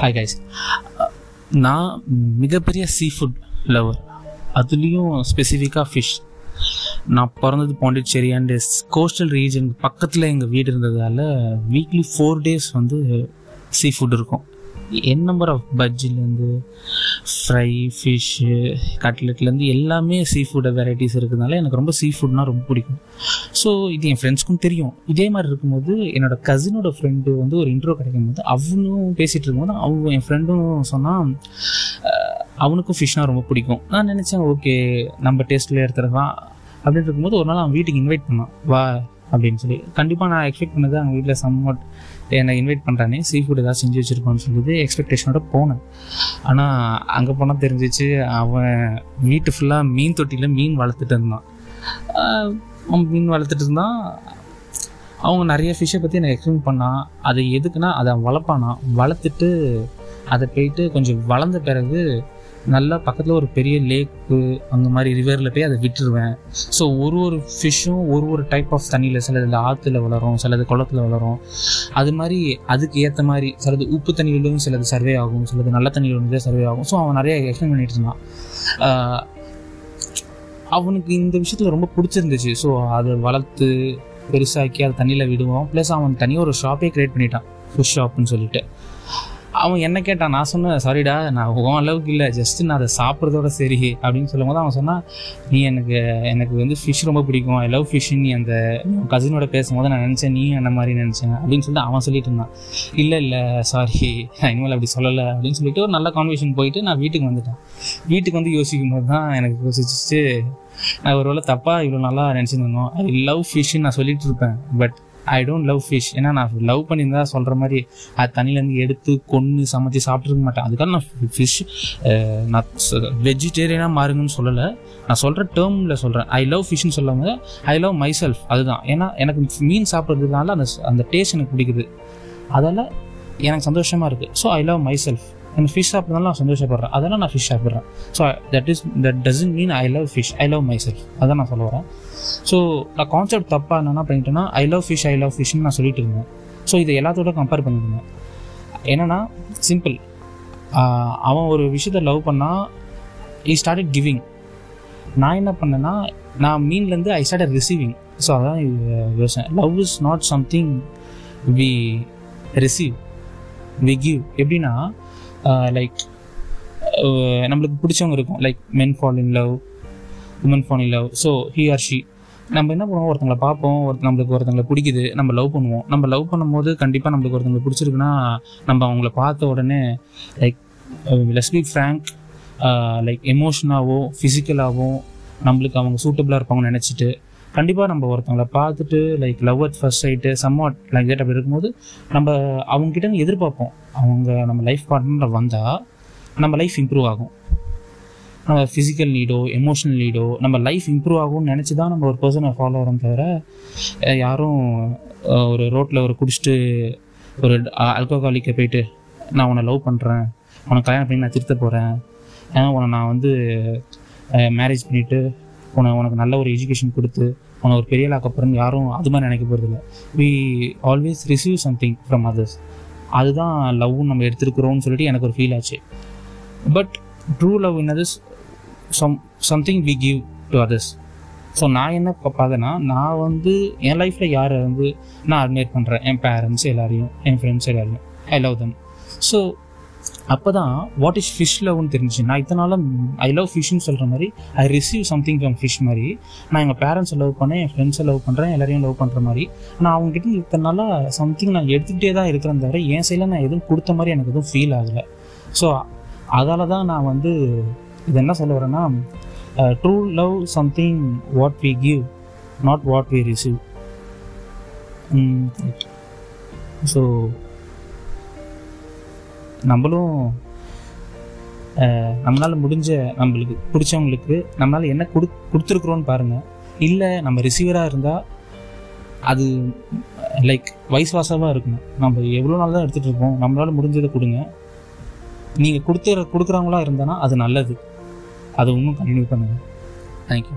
Hi guys uh, நான் மிகப்பெரிய sea food lower அதுலேயும் ஸ்பெசிஃபிக்காக ஃபிஷ் நான் பிறந்தது பாண்டிச்சேரி அண்ட் கோஸ்டல் ரீஜன் பக்கத்தில் எங்கள் வீடு இருந்ததால் வீக்லி ஃபோர் டேஸ் வந்து சீ ஃபுட் இருக்கும். என் நம்பர் ஆஃப் பஜ்ஜிலேருந்து ஃப்ரை ஃபிஷ்ஷு கட்லெட்லேருந்து எல்லாமே சீ ஃபுட் வெரைட்டிஸ் இருக்கிறதுனால எனக்கு ரொம்ப சீ ஃபுட்னால் ரொம்ப பிடிக்கும். ஸோ இது என் ஃப்ரெண்ட்ஸ்க்கும் தெரியும். இதே மாதிரி இருக்கும்போது என்னோட கசினோட ஃப்ரெண்டு வந்து ஒரு இன்ட்ரோ கிடைக்கும் போது அவனும் பேசிகிட்டு இருக்கும்போது அவங்க என் ஃப்ரெண்டும் சொன்னால் அவனுக்கும் ஃபிஷ்னால் ரொம்ப பிடிக்கும். நான் நினச்சேன் ஓகே நம்ம டேஸ்ட்டில் எடுத்துருக்கலாம் அப்படின்னு இருக்கும்போது ஒரு நாள் அவன் வீட்டுக்கு இன்வைட் பண்ணான். வா அப்படின்னு சொல்லி. கண்டிப்பாக நான் எக்ஸ்பெக்ட் பண்ணது அவங்க வீட்டில் சம்வாட் என்னை இன்வைட் பண்ணுறானே சீ ஃபுட் ஏதாவது செஞ்சு வச்சுருப்பான்னு சொல்லிட்டு எக்ஸ்பெக்டேஷனோட போனேன். ஆனால் அங்கே போனால் தெரிஞ்சிச்சு அவன் வீட்டு ஃபுல்லாக மீன் தொட்டியில் மீன் வளர்த்துட்டு இருந்தான். அவன் மீன் வளர்த்துட்டு இருந்தான். அவங்க நிறைய ஃபிஷ்ஷை பற்றி எனக்கு எக்ஸ்பிளைன் பண்ணான் அது எதுக்குன்னா அதை வளர்ப்பானா? வளர்த்துட்டு அதை போயிட்டு கொஞ்சம் வளர்ந்த பிறகு நல்லா பக்கத்தில் ஒரு பெரிய லேக்கு அந்த மாதிரி ரிவரில் போய் அதை விட்டுருவேன். ஸோ ஒரு ஒரு ஃபிஷ்ஷும் ஒரு ஒரு டைப் ஆஃப் தண்ணியில் சிலது ஆற்றுல வளரும் சிலது குளத்துல வளரும். அது மாதிரி அதுக்கு ஏற்ற மாதிரி சிலது உப்பு தண்ணியிலும் சிலது சர்வே ஆகும் சிலது நல்ல தண்ணியிலும் சர்வே ஆகும். ஸோ அவன் நிறைய எக்ஸ்பிளைன் பண்ணிட்டு இருந்தான். அவனுக்கு இந்த விஷயத்தில் ரொம்ப பிடிச்சிருந்துச்சு. ஸோ அதை வளர்த்து பெருசாக்கி அதை தண்ணியில் விடுவோம். ப்ளஸ் அவன் தனியாக ஒரு ஷாப்பே க்ரியேட் பண்ணிட்டான். ஃபிஷ் ஷாப்னு சொல்லிட்டு. அவன் என்ன கேட்டான்? நான் சொன்னேன் சாரிடா நான் உன் அளவுக்கு இல்லை. ஜஸ்ட் நான் அதை சாப்பிட்றதோட சரி. அப்படின்னு சொல்லும் போது அவன் சொன்னான் நீ எனக்கு எனக்கு வந்து ஃபிஷ் ரொம்ப பிடிக்கும். ஐ லவ் ஃபிஷ் நீ அந்த கசினோட பேசும்போது நான் நினச்சேன் நீ அந்த மாதிரி நினச்சேன்? அப்படின்னு சொல்லிட்டு அவன் சொல்லிட்டு இருந்தான். இல்லை இல்லை சாரி நான் இனிமேல் அப்படி சொல்லலை. அப்படின்னு சொல்லிட்டு ஒரு நல்ல கான்வர்சேஷன் போயிட்டு நான் வீட்டுக்கு வந்துட்டேன். வீட்டுக்கு வந்து யோசிக்கும் போது தான் எனக்கு யோசிச்சு நான் ஒரு வேளை தப்பாக இவ்வளோ நல்லா நினச்சிருந்தோம் ஐ லவ் ஃபிஷ்ன்னு நான் சொல்லிட்டு இருப்பேன். But I don't love fish ஏன்னா நான் லவ் பண்ணியிருந்தா சொல்கிற மாதிரி அது தண்ணியிலேருந்து எடுத்து கொன்று சமைச்சு சாப்பிட்ருக்க மாட்டேன். அதுக்காக நான் ஃபிஷ் நான் வெஜிடேரியனாக மாறுங்கன்னு சொல்லலை. நான் சொல்கிற டேர்மில் சொல்கிறேன் ஐ லவ் ஃபிஷ்னு சொல்லும் போது ஐ லவ் மை செல்ஃப் அதுதான். ஏன்னா எனக்கு மீன் சாப்பிட்றதுனால அந்த அந்த டேஸ்ட் எனக்கு பிடிக்குது. அதால் எனக்கு சந்தோஷமாக இருக்குது so I love myself எனக்கு ஃபிஷ் சாப்பிட்றதுனால நான் சந்தோஷப்படுறேன். அதெல்லாம் நான் ஃபிஷ் சாப்பிட்றேன். So that is that doesn't mean I love fish I love myself அதான் நான் சொல்ல வரேன். ஸோ நான் கான்செப்ட் தப்பாக என்னென்ன பண்ணிட்டேன்னா I love fish I love ஃபிஷ்னு நான் சொல்லிட்டு இருந்தேன். ஸோ இதை எல்லாத்தோட கம்பேர் பண்ணியிருந்தேன் என்னென்னா சிம்பிள் அவன் ஒரு விஷயத்த லவ் பண்ணால் ஈ ஸ்டார்டட் கிவிங் நான் என்ன பண்ணேன்னா நான் மீன்லேருந்து ஐ ஸ்டார்ட் ரிசீவிங் ஸோ அதான் யோசனை. Love is not something we receive we give எப்படின்னா லைக் நம்மளுக்கு பிடிச்சவங்க இருக்கும். Like men fall in love women fall in love so he or she நம்ம என்ன பண்ணுவோம்? ஒருத்தங்களை பார்ப்போம். ஒரு நம்மளுக்கு ஒருத்தங்களை பிடிக்குது. நம்ம லவ் பண்ணுவோம். நம்ம லவ் பண்ணும்போது கண்டிப்பாக நம்மளுக்கு ஒருத்தங்களை பிடிச்சிருக்குன்னா நம்ம அவங்கள பார்த்த உடனே like less be frank like எமோஷனாகவோ ஃபிசிக்கலாகவும் நம்மளுக்கு அவங்க சூட்டபிளாக இருப்பாங்கன்னு நினச்சிட்டு கண்டிப்பாக நம்ம ஒருத்தவங்களை பார்த்துட்டு like love at first sight somewhat like that அப்படி இருக்கும்போது நம்ம அவங்ககிட்ட எதிர்பார்ப்போம். அவங்க நம்ம லைஃப் பார்ட்னர் வந்தால் நம்ம லைஃப் இம்ப்ரூவ் ஆகும். நம்ம ஃபிசிக்கல் நீடோ எமோஷனல் நீடோ நம்ம லைஃப் இம்ப்ரூவ் ஆகும்னு நினச்சி தான் நம்ம ஒரு பர்சனை ஃபாலோ வரோம் தவிர யாரும் ஒரு ரோட்டில் ஒரு குடிச்சிட்டு ஒரு அல்கோகாலிக்கை போயிட்டு நான் உன்னை லவ் பண்ணுறேன் உனக்கு கல்யாணம் பண்ணி நான் திருத்த போகிறேன் ஏன்னா உன்னை நான் வந்து மேரேஜ் பண்ணிவிட்டு உன உனக்கு நல்ல ஒரு எஜுகேஷன் கொடுத்து உன்னை ஒரு பெரிய லாக்கப்புறம் யாரும் அது மாதிரி நினைக்க போகிறதில்ல we always receive something from others அதுதான் லவ்வும் நம்ம எடுத்துருக்குறோம்னு சொல்லிட்டு எனக்கு ஒரு ஃபீல் ஆச்சு. But true love in others some something we give to others so நான் என்ன பார்த்தேன்னா நான் வந்து என் லைஃப்பில் யாரை வந்து நான் அட்மையர் பண்ணுறேன் என் பேரண்ட்ஸ் எல்லாரையும் என் ஃப்ரெண்ட்ஸ் எல்லாரையும். ஐ லவ் தம் ஸோ அப்போ தான் வாட் இஸ் ஃபிஷ் லவ்னு தெரிஞ்சு நான் இத்தனால ஐ லவ் ஃபிஷ்னு சொல்கிற மாதிரி I receive something from fish மாதிரி நான் எங்கள் பேரண்ட்ஸை லவ் பண்ணேன் என் ஃப்ரெண்ட்ஸை லவ் பண்ணுறேன் எல்லாரையும் லவ் பண்ணுற மாதிரி. நான் அவங்ககிட்ட இத்தனால சம்திங் நான் எடுத்துகிட்டே தான் இருக்கிறேன் தவிர என் சைடில் நான் எதுவும் கொடுத்த மாதிரி எனக்கு எதுவும் ஃபீல் ஆகலை. ஸோ அதால் தான் நான் வந்து இது என்ன சொல்ல வரேன்னா true love something what we give not what we receive so நம்மளும் நம்மளால் முடிஞ்ச நம்மளுக்கு பிடிச்சவங்களுக்கு நம்மளால் என்ன கொடு கொடுத்துருக்குறோன்னு பாருங்கள் இல்லை நம்ம ரிசீவராக இருந்தால் அது லைக் வைஸ் வாசாவாக இருக்கணும். நம்ம எவ்வளோ நாள் தான் எடுத்துகிட்டு இருப்போம் நம்மளால் முடிஞ்சதை கொடுங்க. நீங்கள் கொடுத்துற கொடுக்குறவங்களா இருந்தனா அது நல்லது. அதை இன்னும் கண்டினியூ பண்ணுங்கள் தேங்க்யூ